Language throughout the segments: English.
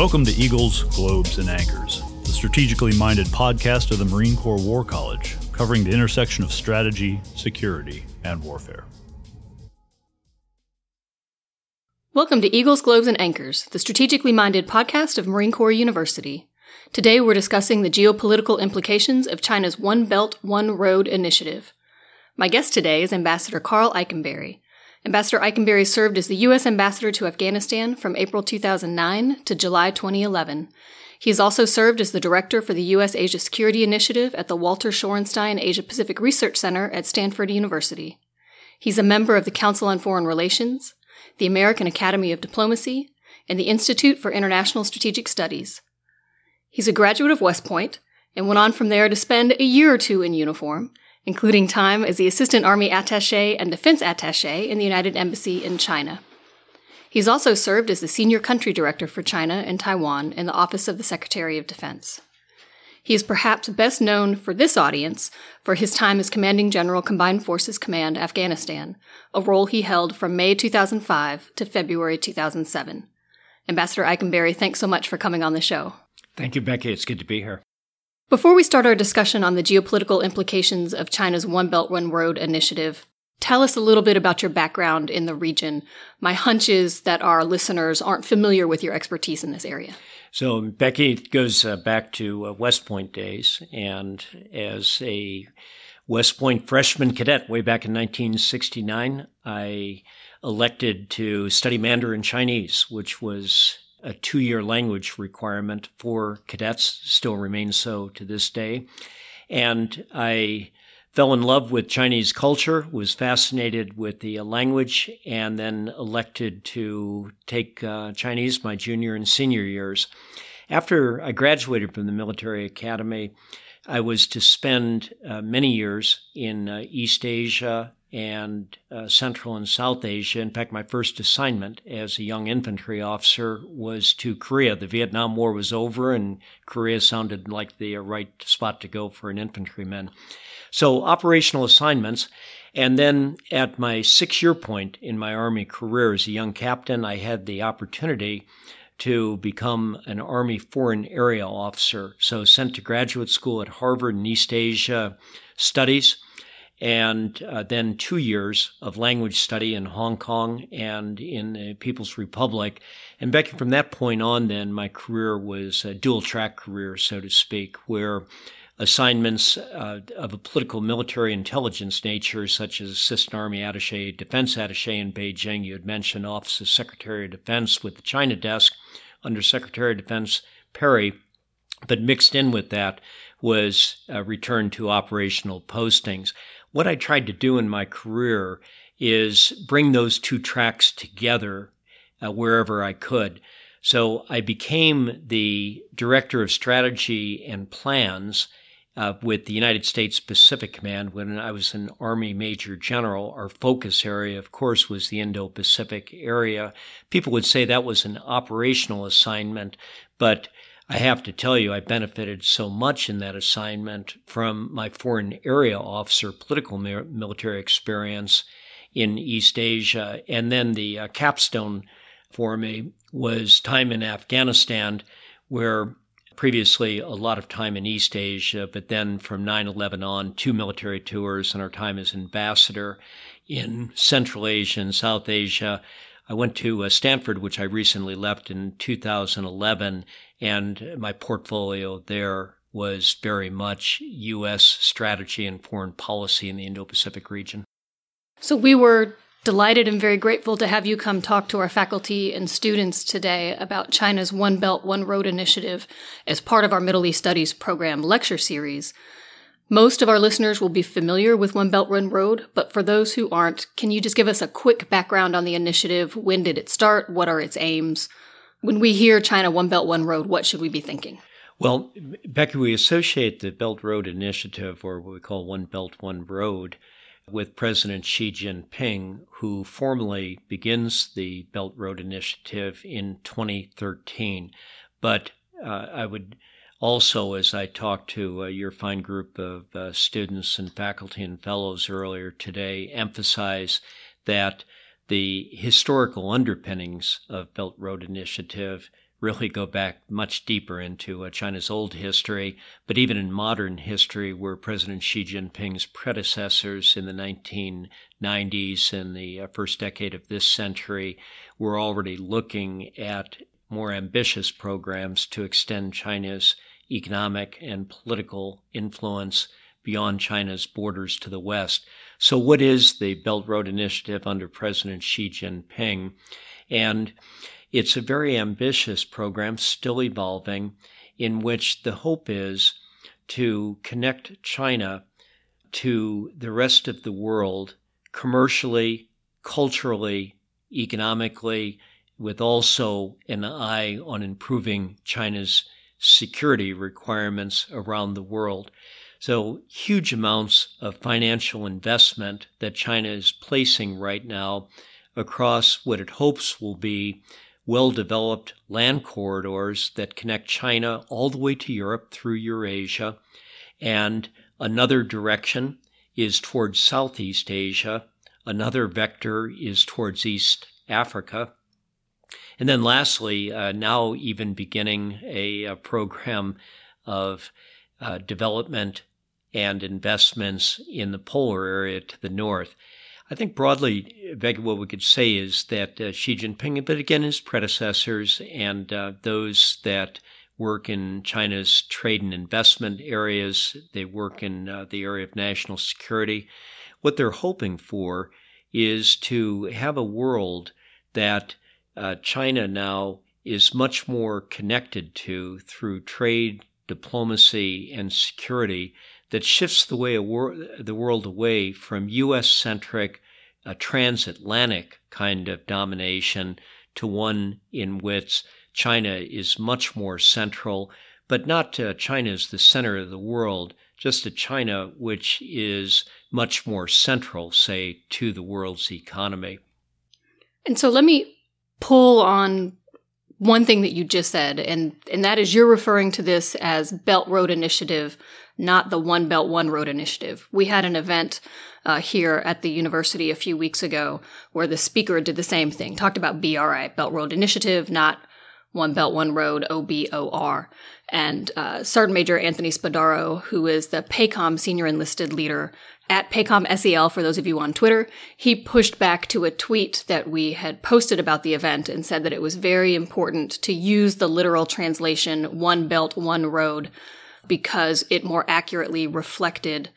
Welcome to Eagles, Globes, and Anchors, the strategically minded podcast of the Marine Corps War College, covering the intersection of strategy, security, and warfare. Welcome to Eagles, Globes, and Anchors, the strategically minded podcast of Marine Corps University. Today we're discussing the geopolitical implications of China's One Belt, One Road initiative. My guest today is Ambassador Karl Eikenberry, Ambassador Eikenberry served as the U.S. Ambassador to Afghanistan from April 2009 to July 2011. He has also served as the Director for the U.S. Asia Security Initiative at the Walter Shorenstein Asia Pacific Research Center at Stanford University. He's a member of the Council on Foreign Relations, the American Academy of Diplomacy, and the Institute for International Strategic Studies. He's a graduate of West Point and went on from there to spend a year or two in uniform including time as the Assistant Army Attaché and Defense Attaché in the United Embassy in China. He's also served as the Senior Country Director for China and Taiwan in the Office of the Secretary of Defense. He is perhaps best known for this audience for his time as Commanding General Combined Forces Command Afghanistan, a role he held from May 2005 to February 2007. Ambassador Eikenberry, thanks so much for coming on the show. Thank you, Becky. It's good to be here. Before we start our discussion on the geopolitical implications of China's One Belt, One Road initiative, tell us a little bit about your background in the region. My hunch is that our listeners aren't familiar with your expertise in this area. So, Becky goes uh, back to uh, West Point days, and as a West Point freshman cadet way back in 1969, I elected to study Mandarin Chinese, which was a two year language requirement for cadets, still remains so to this day. And I fell in love with Chinese culture, was fascinated with the language, and then elected to take uh, Chinese my junior and senior years. After I graduated from the military academy, I was to spend uh, many years in uh, East Asia and uh, Central and South Asia. In fact, my first assignment as a young infantry officer was to Korea. The Vietnam War was over, and Korea sounded like the right spot to go for an infantryman. So, operational assignments. And then at my six year point in my Army career as a young captain, I had the opportunity to become an Army Foreign Area Officer. So, sent to graduate school at Harvard in East Asia Studies and uh, then two years of language study in Hong Kong and in the People's Republic. And back from that point on, then my career was a dual track career, so to speak, where assignments uh, of a political military intelligence nature, such as Assistant Army Attache, Defense Attache in Beijing, you had mentioned Office of Secretary of Defense with the China desk under Secretary of Defense Perry, but mixed in with that was a return to operational postings what I tried to do in my career is bring those two tracks together uh, wherever I could. So I became the director of strategy and plans uh, with the United States Pacific Command when I was an Army Major General. Our focus area, of course, was the Indo Pacific area. People would say that was an operational assignment, but I have to tell you, I benefited so much in that assignment from my foreign area officer political military experience in East Asia. And then the uh, capstone for me was time in Afghanistan, where previously a lot of time in East Asia, but then from 9 11 on, two military tours and our time as ambassador in Central Asia and South Asia. I went to uh, Stanford, which I recently left in 2011, and my portfolio there was very much U.S. strategy and foreign policy in the Indo Pacific region. So we were delighted and very grateful to have you come talk to our faculty and students today about China's One Belt, One Road initiative as part of our Middle East Studies program lecture series. Most of our listeners will be familiar with One Belt, One Road, but for those who aren't, can you just give us a quick background on the initiative? When did it start? What are its aims? When we hear China One Belt, One Road, what should we be thinking? Well, Becky, we associate the Belt Road Initiative, or what we call One Belt, One Road, with President Xi Jinping, who formally begins the Belt Road Initiative in 2013. But uh, I would also, as I talked to uh, your fine group of uh, students and faculty and fellows earlier today, emphasize that the historical underpinnings of Belt Road Initiative really go back much deeper into uh, China's old history, but even in modern history, where President Xi Jinping's predecessors in the 1990s and the uh, first decade of this century were already looking at more ambitious programs to extend China's economic and political influence beyond China's borders to the west. So, what is the Belt Road Initiative under President Xi Jinping? And it's a very ambitious program, still evolving, in which the hope is to connect China to the rest of the world commercially, culturally, economically, with also an eye on improving China's security requirements around the world. So, huge amounts of financial investment that China is placing right now across what it hopes will be well developed land corridors that connect China all the way to Europe through Eurasia. And another direction is towards Southeast Asia. Another vector is towards East Africa. And then lastly, uh, now even beginning a, a program of uh, development and investments in the polar area to the north. I think broadly, what we could say is that uh, Xi Jinping, but again his predecessors and uh, those that work in China's trade and investment areas, they work in uh, the area of national security. What they're hoping for is to have a world that uh, China now is much more connected to through trade, diplomacy, and security that shifts the way wor- the world away from U.S. centric, a transatlantic kind of domination to one in which China is much more central, but not uh, China is the center of the world, just a China which is much more central, say, to the world's economy. And so let me pull on one thing that you just said, and, and that is you're referring to this as Belt Road Initiative not the One Belt One Road initiative. We had an event uh, here at the university a few weeks ago where the speaker did the same thing, talked about BRI, Belt Road Initiative, not One Belt One Road, OBOR. And uh, Sergeant Major Anthony Spadaro, who is the PACOM senior enlisted leader at PACOM SEL, for those of you on Twitter, he pushed back to a tweet that we had posted about the event and said that it was very important to use the literal translation, One Belt, One Road, because it more accurately reflected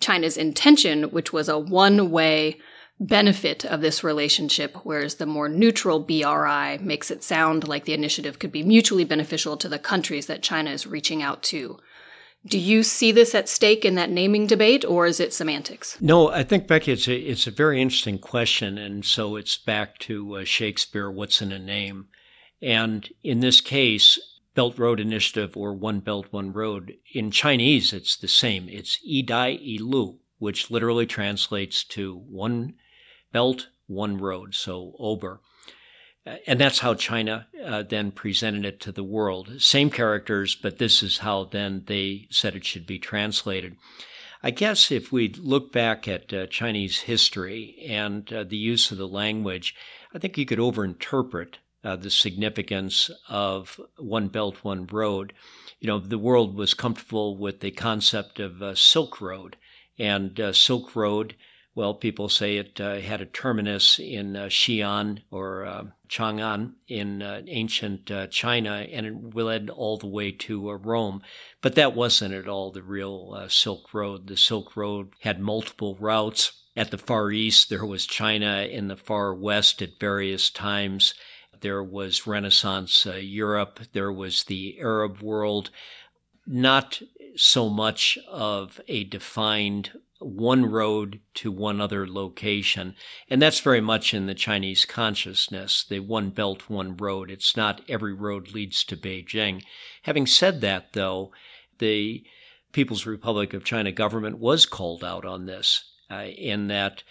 China's intention, which was a one way benefit of this relationship, whereas the more neutral BRI makes it sound like the initiative could be mutually beneficial to the countries that China is reaching out to. Do you see this at stake in that naming debate, or is it semantics? No, I think Becky, it's a it's a very interesting question, and so it's back to uh, Shakespeare. What's in a name? And in this case, Belt Road Initiative or One Belt, One Road. In Chinese, it's the same. It's Yi Dai Lu, which literally translates to one belt, one road, so OBOR. And that's how China uh, then presented it to the world. Same characters, but this is how then they said it should be translated. I guess if we look back at uh, Chinese history and uh, the use of the language, I think you could overinterpret uh, the significance of One Belt, One Road. You know, the world was comfortable with the concept of uh, Silk Road. And uh, Silk Road, well, people say it uh, had a terminus in uh, Xi'an or uh, Chang'an in ancient China, and it led all the way to Rome. But that wasn't at all the real Silk Road. The Silk Road had multiple routes. At the Far East, there was China. In the Far West, at various times, there was Renaissance uh, Europe, there was the Arab world, not so much of a defined one road to one other location. And that's very much in the Chinese consciousness, the one belt, one road. It's not every road leads to Beijing. Having said that, though, the People's Republic of China government was called out on this, uh, in that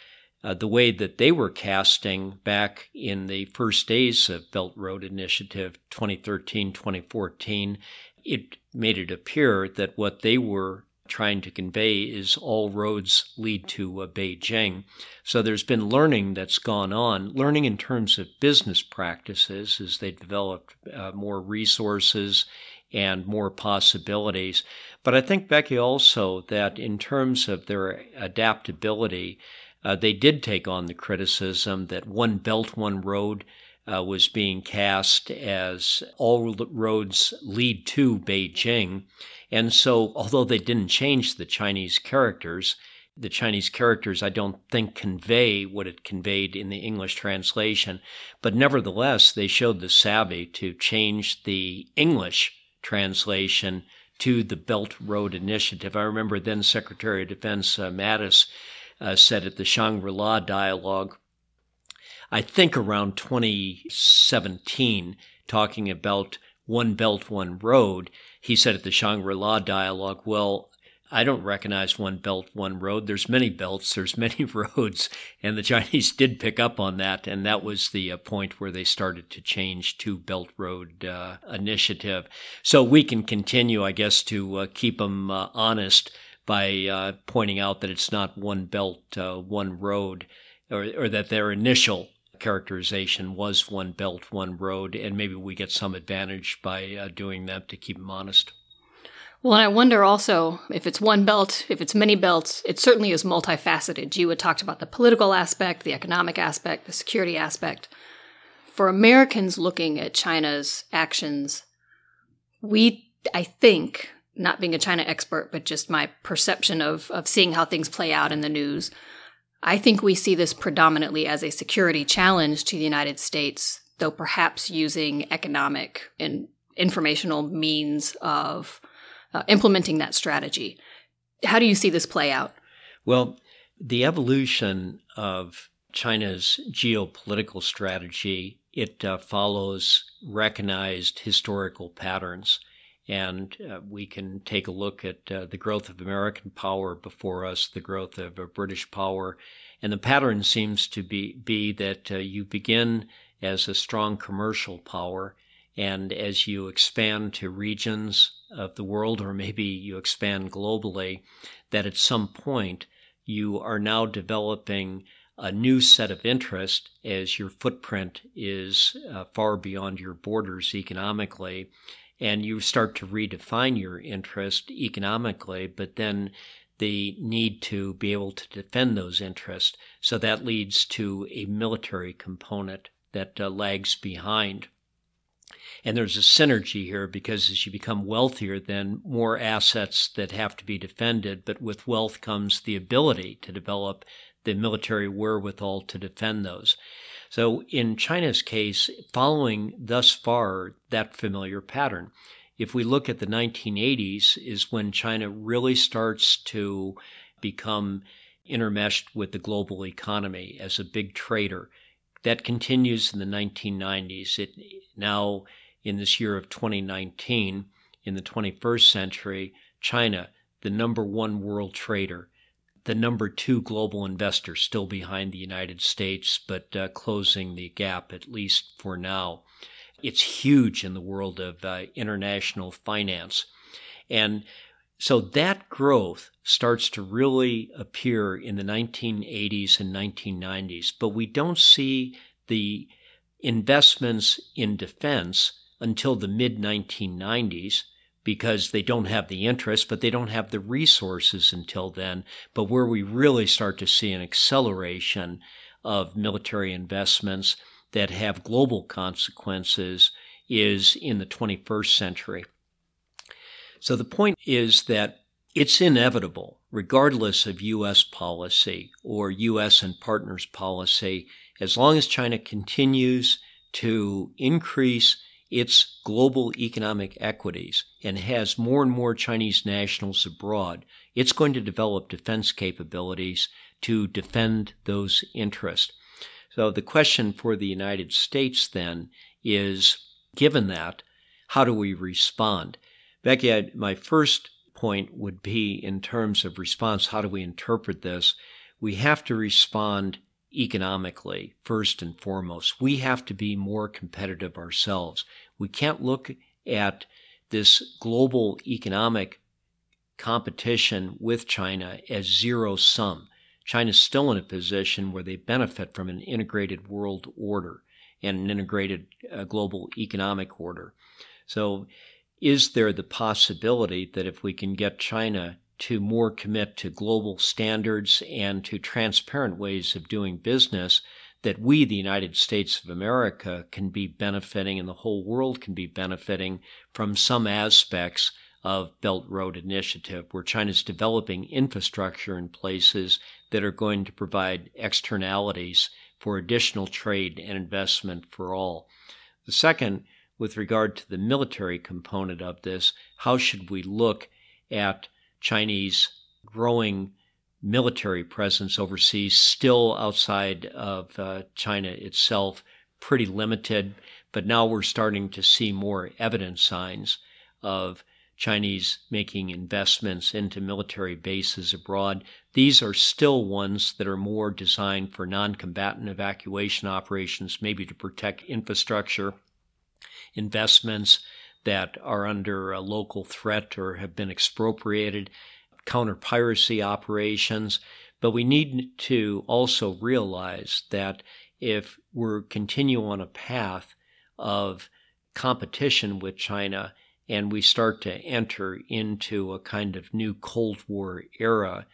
uh, the way that they were casting back in the first days of Belt Road Initiative 2013 2014, it made it appear that what they were trying to convey is all roads lead to uh, Beijing. So there's been learning that's gone on, learning in terms of business practices as they developed uh, more resources and more possibilities. But I think, Becky, also that in terms of their adaptability, uh, they did take on the criticism that one belt, one road uh, was being cast as all roads lead to Beijing. And so, although they didn't change the Chinese characters, the Chinese characters, I don't think, convey what it conveyed in the English translation. But nevertheless, they showed the savvy to change the English translation to the Belt Road Initiative. I remember then Secretary of Defense uh, Mattis uh, said at the Shangri La dialogue, I think around 2017, talking about One Belt, One Road, he said at the Shangri La dialogue, Well, I don't recognize one belt, one road. There's many belts, there's many roads, and the Chinese did pick up on that, and that was the uh, point where they started to change to Belt Road uh, Initiative. So we can continue, I guess, to uh, keep them uh, honest by uh, pointing out that it's not one belt, uh, one road, or, or that their initial characterization was one belt, one road, and maybe we get some advantage by uh, doing that to keep them honest. Well, and I wonder also if it's one belt, if it's many belts, it certainly is multifaceted. You had talked about the political aspect, the economic aspect, the security aspect. For Americans looking at China's actions, we, I think, not being a China expert, but just my perception of, of seeing how things play out in the news, I think we see this predominantly as a security challenge to the United States, though perhaps using economic and informational means of uh, implementing that strategy. How do you see this play out? Well, the evolution of China's geopolitical strategy it uh, follows recognized historical patterns. And uh, we can take a look at uh, the growth of American power before us, the growth of British power. And the pattern seems to be, be that uh, you begin as a strong commercial power. And as you expand to regions of the world, or maybe you expand globally, that at some point you are now developing a new set of interest as your footprint is uh, far beyond your borders economically and you start to redefine your interest economically, but then the need to be able to defend those interests. So that leads to a military component that uh, lags behind. And there's a synergy here because as you become wealthier, then more assets that have to be defended. But with wealth comes the ability to develop the military wherewithal to defend those. So in China's case, following thus far that familiar pattern, if we look at the 1980s, is when China really starts to become intermeshed with the global economy as a big trader. That continues in the 1990s. It now, in this year of 2019, in the 21st century, China, the number one world trader, the number two global investor, still behind the United States, but uh, closing the gap, at least for now. It's huge in the world of uh, international finance. And so that growth starts to really appear in the 1980s and 1990s, but we don't see the investments in defense until the mid 1990s because they don't have the interest, but they don't have the resources until then. But where we really start to see an acceleration of military investments that have global consequences is in the 21st century. So the point is that it's inevitable, regardless of U.S. policy or U.S. and partners policy, as long as China continues to increase its global economic equities and has more and more Chinese nationals abroad, it's going to develop defense capabilities to defend those interests. So the question for the United States then is given that, how do we respond? Becky, I, my first point would be in terms of response, how do we interpret this? We have to respond economically, first and foremost. We have to be more competitive ourselves. We can't look at this global economic competition with China as zero sum. China's still in a position where they benefit from an integrated world order and an integrated uh, global economic order. So, is there the possibility that if we can get China to more commit to global standards and to transparent ways of doing business, that we, the United States of America, can be benefiting and the whole world can be benefiting from some aspects of Belt Road Initiative, where China's developing infrastructure in places that are going to provide externalities for additional trade and investment for all. The second, with regard to the military component of this, how should we look at Chinese growing military presence overseas, still outside of uh, China itself, pretty limited. But now we're starting to see more evident signs of Chinese making investments into military bases abroad. These are still ones that are more designed for non combatant evacuation operations, maybe to protect infrastructure, investments that are under a local threat or have been expropriated counter piracy operations. But we need to also realize that if we're continue on a path of competition with China and we start to enter into a kind of new Cold War era,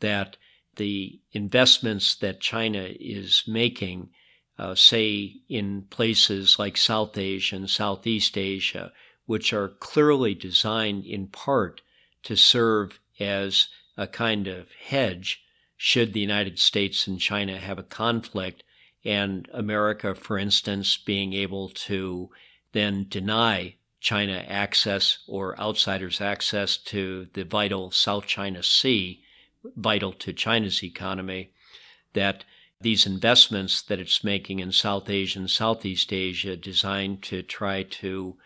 that the investments that China is making, uh, say in places like South Asia and Southeast Asia, which are clearly designed in part to serve as a kind of hedge should the United States and China have a conflict, and America, for instance, being able to then deny China access or outsiders access to the vital South China Sea, vital to China's economy, that these investments that it's making in South Asia and Southeast Asia designed to try to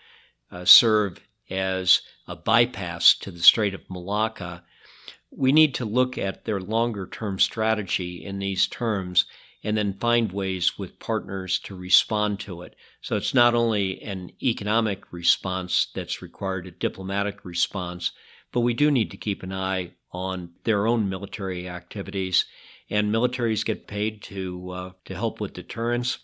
uh, serve as a bypass to the Strait of Malacca, we need to look at their longer term strategy in these terms and then find ways with partners to respond to it. So it's not only an economic response that's required, a diplomatic response, but we do need to keep an eye on their own military activities. And militaries get paid to uh, to help with deterrence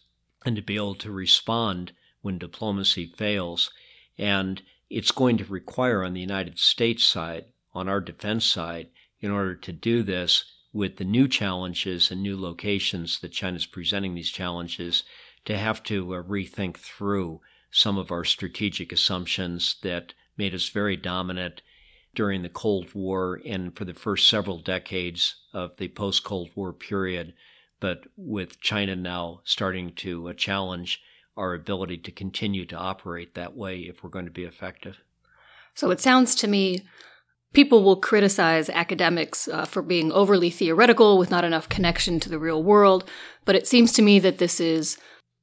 and to be able to respond when diplomacy fails. And it's going to require on the United States side, on our defense side, in order to do this with the new challenges and new locations that China's presenting these challenges, to have to uh, rethink through some of our strategic assumptions that made us very dominant during the Cold War and for the first several decades of the post Cold War period. But with China now starting to uh, challenge our ability to continue to operate that way if we're going to be effective. So it sounds to me people will criticize academics uh, for being overly theoretical with not enough connection to the real world, but it seems to me that this is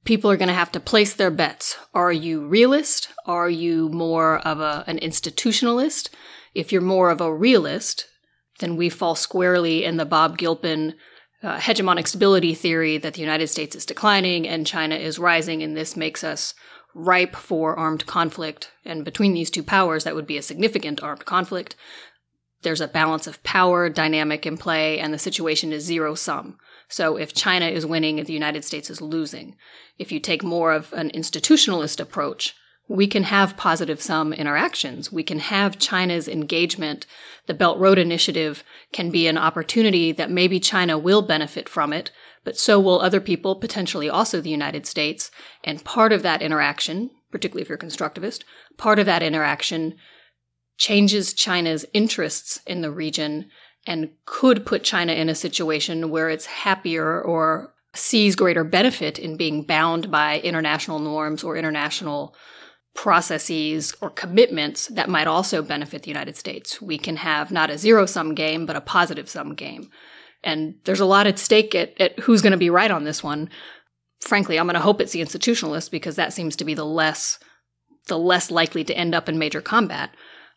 people are going to have to place their bets. Are you realist? Are you more of a, an institutionalist? If you're more of a realist, then we fall squarely in the Bob Gilpin uh, hegemonic stability theory that the United States is declining and China is rising, and this makes us ripe for armed conflict. And between these two powers, that would be a significant armed conflict. There's a balance of power dynamic in play, and the situation is zero sum. So if China is winning, the United States is losing. If you take more of an institutionalist approach, we can have positive sum interactions. We can have China's engagement. The Belt Road Initiative can be an opportunity that maybe China will benefit from it, but so will other people, potentially also the United States. And part of that interaction, particularly if you're a constructivist, part of that interaction changes China's interests in the region and could put China in a situation where it's happier or sees greater benefit in being bound by international norms or international processes or commitments that might also benefit the United States. We can have not a zero sum game, but a positive sum game. And there's a lot at stake at, at who's going to be right on this one. Frankly, I'm going to hope it's the institutionalists because that seems to be the less the less likely to end up in major combat.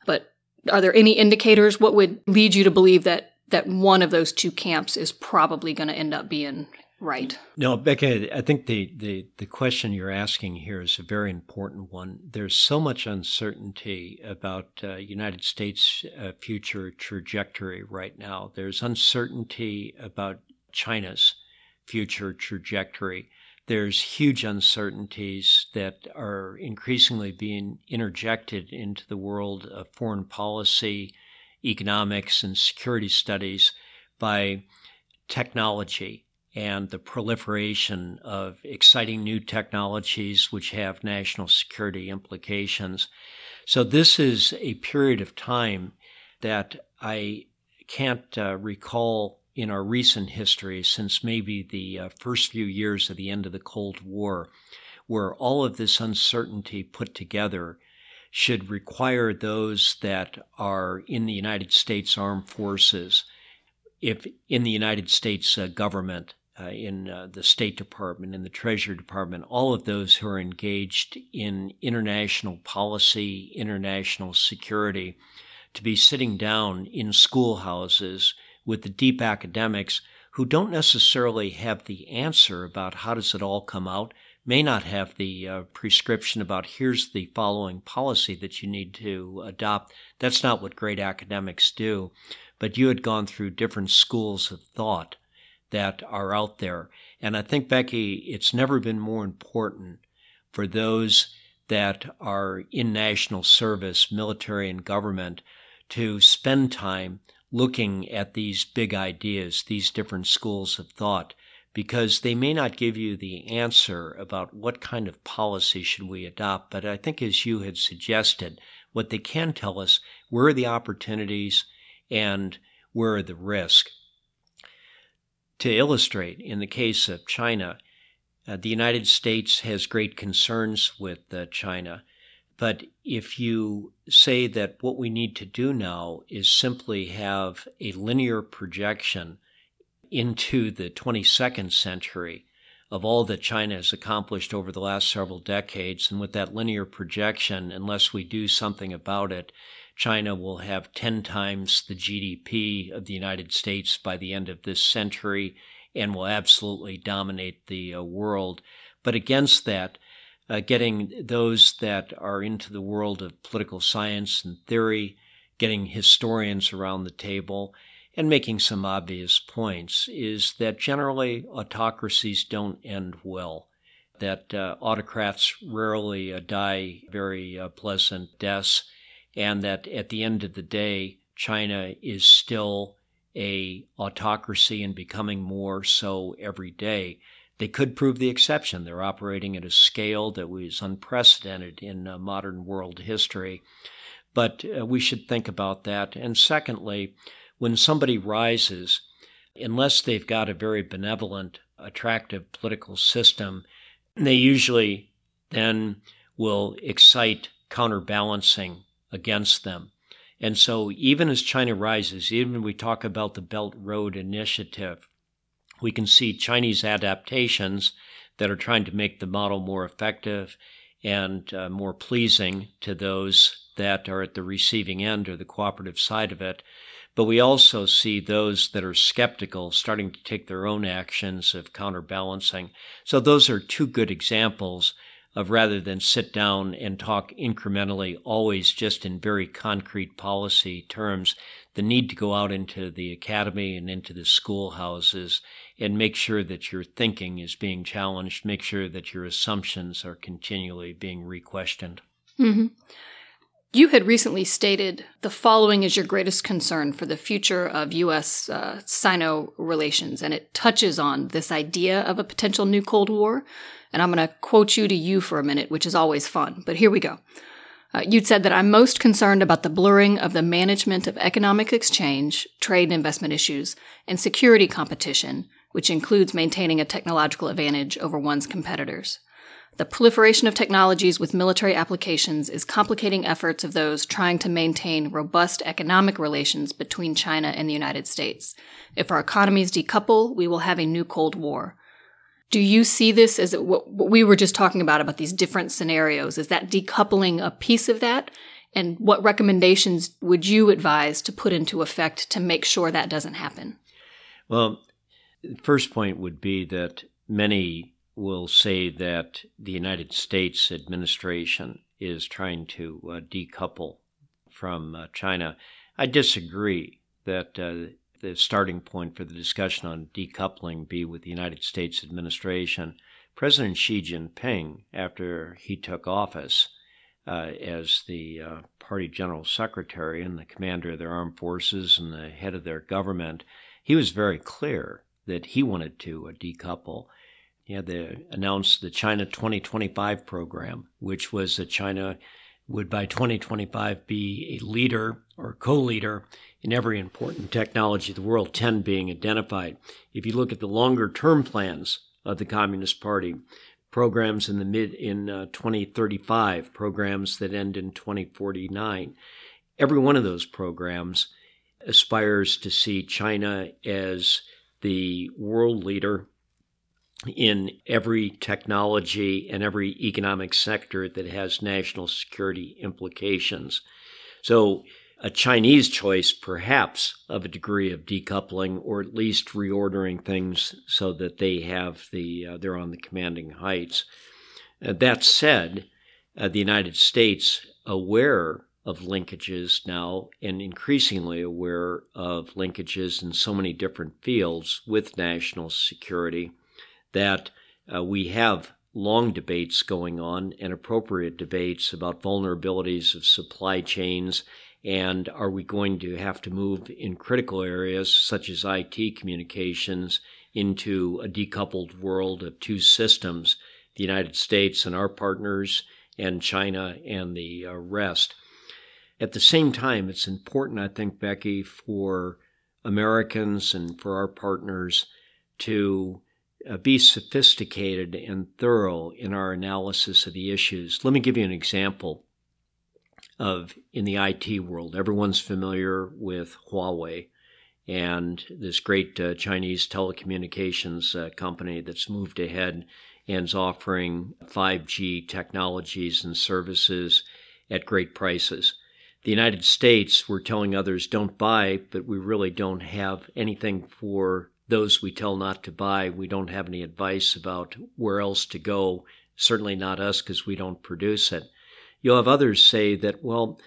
But are there any indicators? What would lead you to believe that that one of those two camps is probably going to end up being right? No, Becca, I think the, the, the question you're asking here is a very important one. There's so much uncertainty about uh, United States' uh, future trajectory right now. There's uncertainty about China's future trajectory. There's huge uncertainties that are increasingly being interjected into the world of foreign policy, economics, and security studies by technology and the proliferation of exciting new technologies which have national security implications. So, this is a period of time that I can't uh, recall in our recent history since maybe the uh, first few years of the end of the Cold War, where all of this uncertainty put together should require those that are in the United States Armed Forces, if in the United States uh, government, uh, in uh, the State Department, in the Treasury Department, all of those who are engaged in international policy, international security, to be sitting down in schoolhouses with the deep academics who don't necessarily have the answer about how does it all come out, may not have the uh, prescription about here's the following policy that you need to adopt. That's not what great academics do. But you had gone through different schools of thought that are out there. And I think, Becky, it's never been more important for those that are in national service, military, and government to spend time looking at these big ideas, these different schools of thought, because they may not give you the answer about what kind of policy should we adopt. But I think, as you had suggested, what they can tell us where are the opportunities and where are the risks. To illustrate, in the case of China, uh, the United States has great concerns with uh, China. But if you say that what we need to do now is simply have a linear projection into the 22nd century of all that China has accomplished over the last several decades, and with that linear projection, unless we do something about it, China will have 10 times the GDP of the United States by the end of this century and will absolutely dominate the uh, world. But against that, uh, getting those that are into the world of political science and theory, getting historians around the table, and making some obvious points is that generally autocracies don't end well. That uh, autocrats rarely uh, die very uh, pleasant deaths, and that at the end of the day, China is still a autocracy and becoming more so every day. They could prove the exception. They're operating at a scale that was unprecedented in uh, modern world history. But uh, we should think about that. And secondly, when somebody rises, unless they've got a very benevolent, attractive political system, they usually then will excite counterbalancing against them. And so, even as China rises, even we talk about the Belt Road Initiative, we can see Chinese adaptations that are trying to make the model more effective and uh, more pleasing to those that are at the receiving end or the cooperative side of it. But we also see those that are skeptical starting to take their own actions of counterbalancing. So those are two good examples of rather than sit down and talk incrementally, always just in very concrete policy terms, the need to go out into the academy and into the schoolhouses and make sure that your thinking is being challenged, make sure that your assumptions are continually being re-questioned. Mm-hmm. You had recently stated the following is your greatest concern for the future of U.S. Uh, Sino relations, and it touches on this idea of a potential new Cold War. And I'm going to quote you to you for a minute, which is always fun, but here we go. Uh, you'd said that I'm most concerned about the blurring of the management of economic exchange, trade and investment issues, and security competition, which includes maintaining a technological advantage over one's competitors. The proliferation of technologies with military applications is complicating efforts of those trying to maintain robust economic relations between China and the United States. If our economies decouple, we will have a new Cold War. Do you see this as what we were just talking about, about these different scenarios? Is that decoupling a piece of that? And what recommendations would you advise to put into effect to make sure that doesn't happen? Well, The first point would be that many will say that the United States administration is trying to uh, decouple from uh, China. I disagree that uh, the starting point for the discussion on decoupling be with the United States administration. President Xi Jinping, after he took office uh, as the uh, party general secretary and the commander of their armed forces and the head of their government, he was very clear that he wanted to uh, decouple. He had the, announced the China 2025 program, which was that China would by 2025 be a leader or co leader in every important technology of the world, 10 being identified. If you look at the longer term plans of the Communist Party, programs in the mid in uh, 2035, programs that end in 2049, every one of those programs aspires to see China as the world leader in every technology and every economic sector that has national security implications. So a Chinese choice, perhaps, of a degree of decoupling or at least reordering things so that they have the uh, they're on the commanding heights. Uh, that said, uh, the United States, aware of linkages now and increasingly aware of linkages in so many different fields with national security, that uh, we have long debates going on and appropriate debates about vulnerabilities of supply chains and are we going to have to move in critical areas such as IT communications into a decoupled world of two systems, the United States and our partners, and China and the uh, rest? At the same time, it's important, I think, Becky, for Americans and for our partners to uh, be sophisticated and thorough in our analysis of the issues. Let me give you an example of in the IT world. Everyone's familiar with Huawei and this great uh, Chinese telecommunications uh, company that's moved ahead and is offering 5G technologies and services at great prices. The United States, we're telling others don't buy, but we really don't have anything for those we tell not to buy. We don't have any advice about where else to go, certainly not us because we don't produce it. You'll have others say that, well,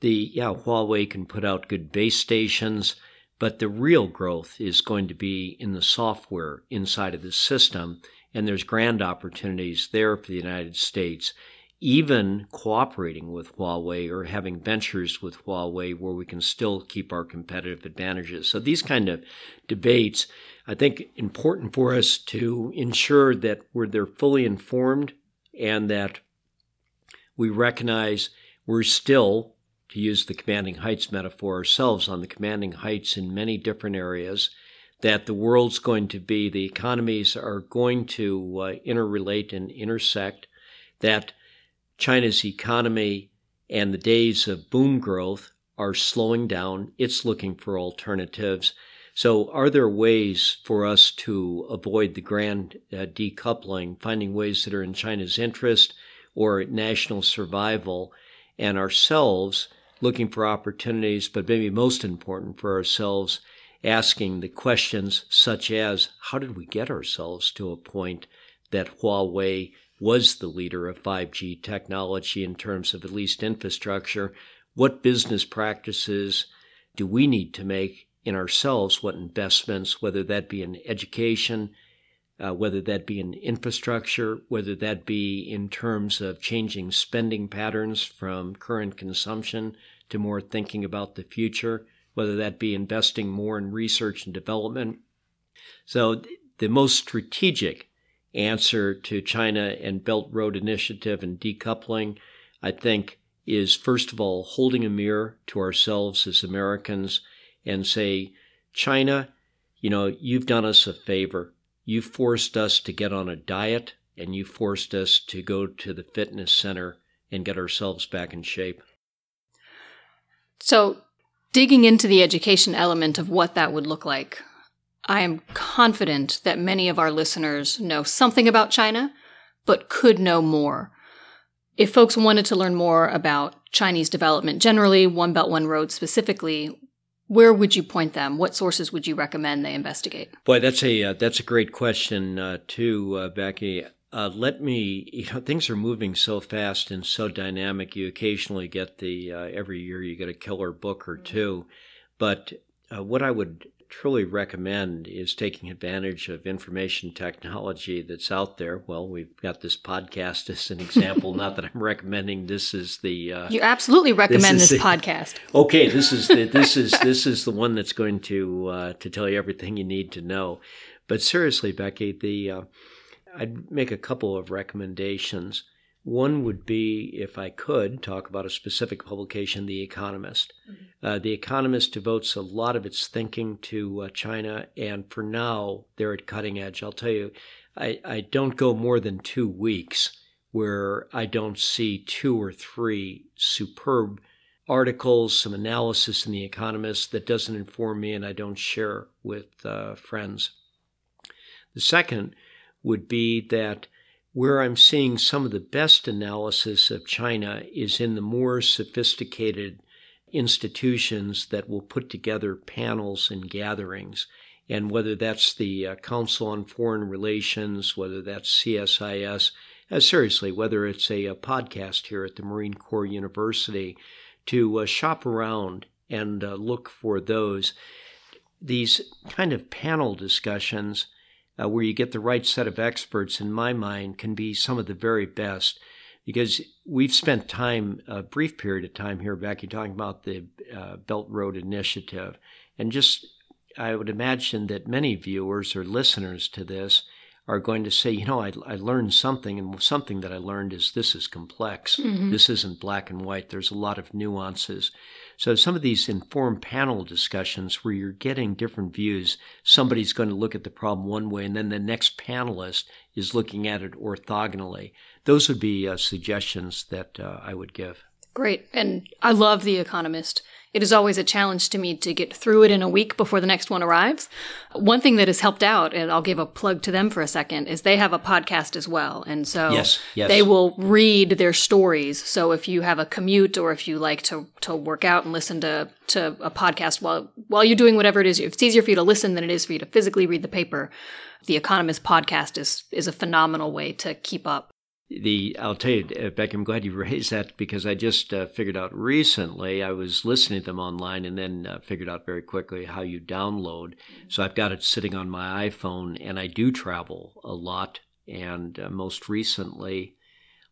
the yeah, Huawei can put out good base stations, but the real growth is going to be in the software inside of the system, and there's grand opportunities there for the United States, even cooperating with Huawei or having ventures with Huawei where we can still keep our competitive advantages. So these kind of debates, I think, important for us to ensure that we're they're fully informed and that we recognize we're still, to use the commanding heights metaphor ourselves, on the commanding heights in many different areas, that the world's going to be, the economies are going to uh, interrelate and intersect, that China's economy and the days of boom growth are slowing down. It's looking for alternatives. So, are there ways for us to avoid the grand uh, decoupling, finding ways that are in China's interest? or national survival, and ourselves looking for opportunities, but maybe most important for ourselves, asking the questions such as how did we get ourselves to a point that Huawei was the leader of 5G technology in terms of at least infrastructure? What business practices do we need to make in ourselves? What investments, whether that be in education, uh, whether that be in infrastructure, whether that be in terms of changing spending patterns from current consumption to more thinking about the future, whether that be investing more in research and development. So, the most strategic answer to China and Belt Road Initiative and decoupling, I think, is first of all holding a mirror to ourselves as Americans and say, China, you know, you've done us a favor you forced us to get on a diet and you forced us to go to the fitness center and get ourselves back in shape. So, digging into the education element of what that would look like, I am confident that many of our listeners know something about China, but could know more. If folks wanted to learn more about Chinese development generally, One Belt One Road specifically, where would you point them? What sources would you recommend they investigate? Boy, that's a uh, that's a great question uh, too, uh, Becky. Uh, let me, you know, things are moving so fast and so dynamic. You occasionally get the uh, every year you get a killer book or two, but uh, what I would truly recommend is taking advantage of information technology that's out there. Well, we've got this podcast as an example. Not that I'm recommending this is the uh, you absolutely recommend this, this the, podcast. Okay, this is the, this is this is the one that's going to uh, to tell you everything you need to know. But seriously, Becky, the uh, I'd make a couple of recommendations. One would be, if I could, talk about a specific publication, The Economist. Mm-hmm. Uh, the Economist devotes a lot of its thinking to uh, China, and for now, they're at cutting edge. I'll tell you, I, I don't go more than two weeks where I don't see two or three superb articles, some analysis in The Economist that doesn't inform me and I don't share with uh, friends. The second would be that where I'm seeing some of the best analysis of China is in the more sophisticated institutions that will put together panels and gatherings. And whether that's the uh, Council on Foreign Relations, whether that's CSIS, uh, seriously, whether it's a, a, podcast here at the Marine Corps University, to uh, shop around and uh, look for those. These kind of panel discussions uh, where you get the right set of experts, in my mind, can be some of the very best. Because we've spent time, a brief period of time here, Becky, talking about the uh, Belt Road Initiative. And just, I would imagine that many viewers or listeners to this are going to say, you know, I, I learned something, and something that I learned is this is complex. Mm-hmm. This isn't black and white. There's a lot of nuances. So some of these informed panel discussions where you're getting different views, somebody's going to look at the problem one way, and then the next panelist is looking at it orthogonally. Those would be uh, suggestions that uh, I would give. Great. And I love The Economist. It is always a challenge to me to get through it in a week before the next one arrives. One thing that has helped out, and I'll give a plug to them for a second, is they have a podcast as well. And so yes, yes. they will read their stories. So if you have a commute or if you like to, to work out and listen to, to a podcast while, while you're doing whatever it is, if it's easier for you to listen than it is for you to physically read the paper, the Economist podcast is, is a phenomenal way to keep up the I'll tell you, uh, Becky, I'm glad you raised that because I just uh, figured out recently. I was listening to them online and then uh, figured out very quickly how you download. So I've got it sitting on my iPhone, and I do travel a lot. And uh, most recently,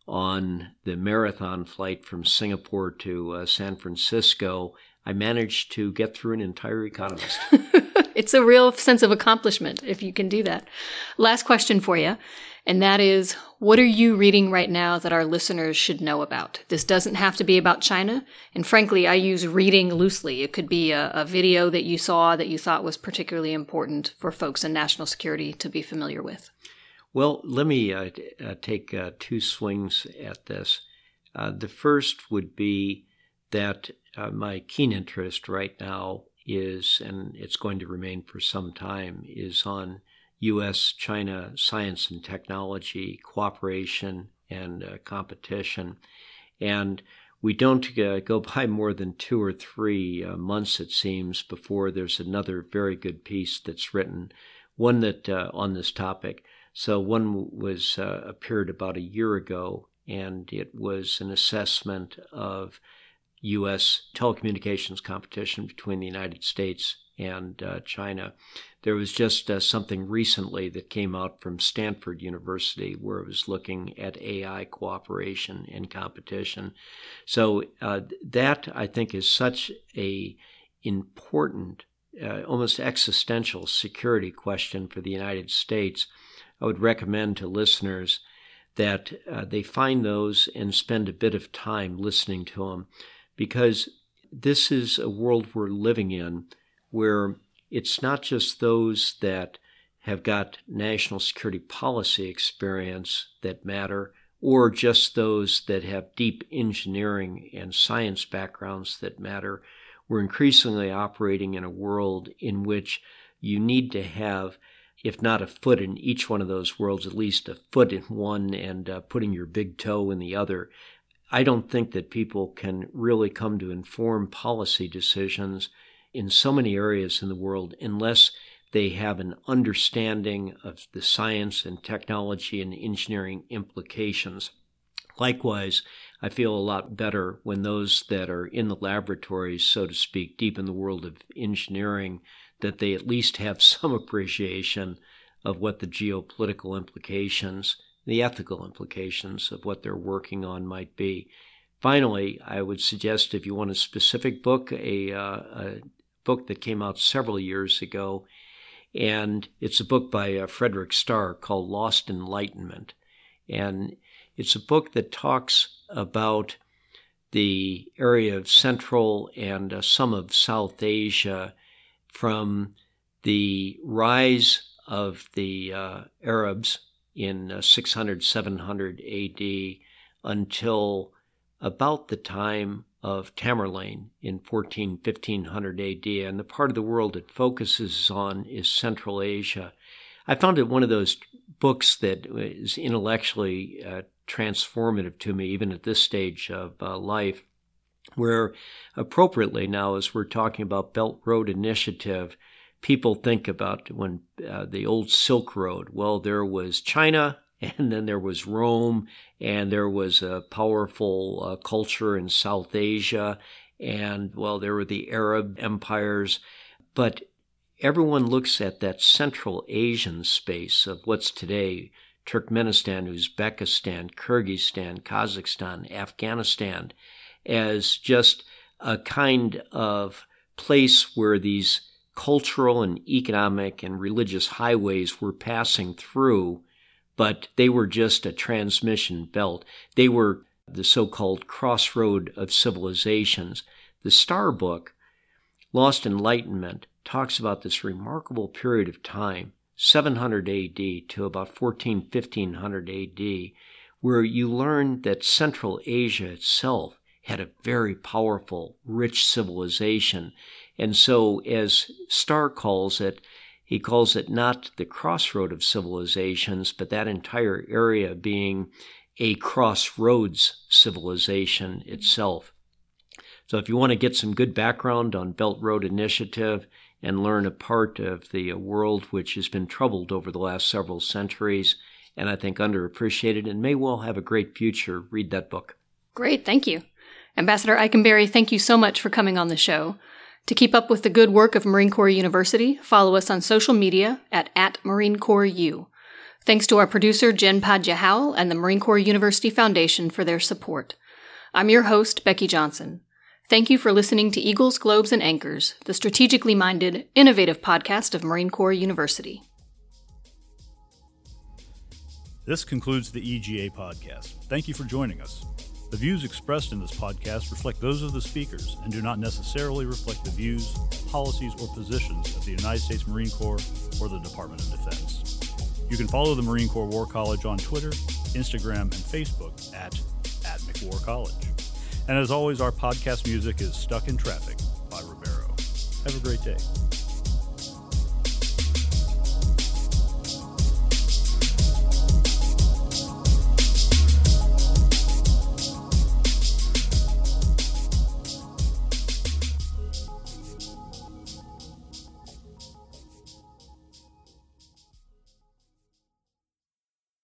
on the marathon flight from Singapore to uh, San Francisco, I managed to get through an entire Economist. it's a real sense of accomplishment if you can do that. Last question for you and that is what are you reading right now that our listeners should know about? This doesn't have to be about China. And frankly, I use reading loosely. It could be a, a video that you saw that you thought was particularly important for folks in national security to be familiar with. Well, let me uh, uh, take uh, two swings at this. Uh, the first would be that uh, my keen interest right now is, and it's going to remain for some time, is on U.S. China science and technology cooperation and uh, competition. And we don't uh, go by more than two or three uh, months, it seems, before there's another very good piece that's written, one that uh, on this topic. So one was uh, appeared about a year ago, and it was an assessment of U.S. telecommunications competition between the United States and uh, China. There was just uh, something recently that came out from Stanford University where it was looking at AI cooperation and competition. So uh, that I think is such a important, uh, almost existential security question for the United States. I would recommend to listeners that uh, they find those and spend a bit of time listening to them because this is a world we're living in where it's not just those that have got national security policy experience that matter, or just those that have deep engineering and science backgrounds that matter. We're increasingly operating in a world in which you need to have, if not a foot in each one of those worlds, at least a foot in one and uh, putting your big toe in the other. I don't think that people can really come to inform policy decisions in so many areas in the world unless they have an understanding of the science and technology and engineering implications. Likewise, I feel a lot better when those that are in the laboratories, so to speak, deep in the world of engineering, that they at least have some appreciation of what the geopolitical implications, the ethical implications of what they're working on might be. Finally, I would suggest if you want a specific book, a, uh, a book that came out several years ago, and it's a book by uh, Frederick Starr called Lost Enlightenment. And it's a book that talks about the area of Central and uh, some of South Asia from the rise of the uh, Arabs in uh, 600, 700 AD until about the time of Tamerlane in 14, 1500 AD. And the part of the world it focuses on is Central Asia. I found it one of those books that is intellectually uh, transformative to me, even at this stage of uh, life, where appropriately now, as we're talking about Belt Road Initiative, people think about when uh, the old Silk Road. Well, there was China, and then there was Rome, and there was a powerful uh, culture in South Asia, and well, there were the Arab empires. But everyone looks at that Central Asian space of what's today Turkmenistan, Uzbekistan, Kyrgyzstan, Kazakhstan, Afghanistan as just a kind of place where these cultural and economic and religious highways were passing through, but they were just a transmission belt. They were the so called crossroad of civilizations. The Starr Book, Lost Enlightenment, talks about this remarkable period of time 700 AD to about 14, 1500 AD, where you learn that Central Asia itself had a very powerful, rich civilization. And so, as Starr calls it, he calls it not the crossroad of civilizations, but that entire area being a crossroads civilization mm-hmm. itself. So, if you want to get some good background on Belt Road Initiative, and learn a part of the uh, world which has been troubled over the last several centuries and I think underappreciated and may well have a great future. Read that book. Great, thank you. Ambassador Eikenberry, thank you so much for coming on the show. To keep up with the good work of Marine Corps University, follow us on social media at, at Marine Corps U. Thanks to our producer, Jen Padja Howell, and the Marine Corps University Foundation for their support. I'm your host, Becky Johnson. Thank you for listening to Eagles, Globes, and Anchors, the strategically minded, innovative podcast of Marine Corps University. This concludes the EGA podcast. Thank you for joining us. The views expressed in this podcast reflect those of the speakers and do not necessarily reflect the views, policies, or positions of the United States Marine Corps or the Department of Defense. You can follow the Marine Corps War College on Twitter, Instagram, and Facebook at, at McWar College. And as always, our podcast music is Stuck in Traffic by Ribeiro. Have a great day.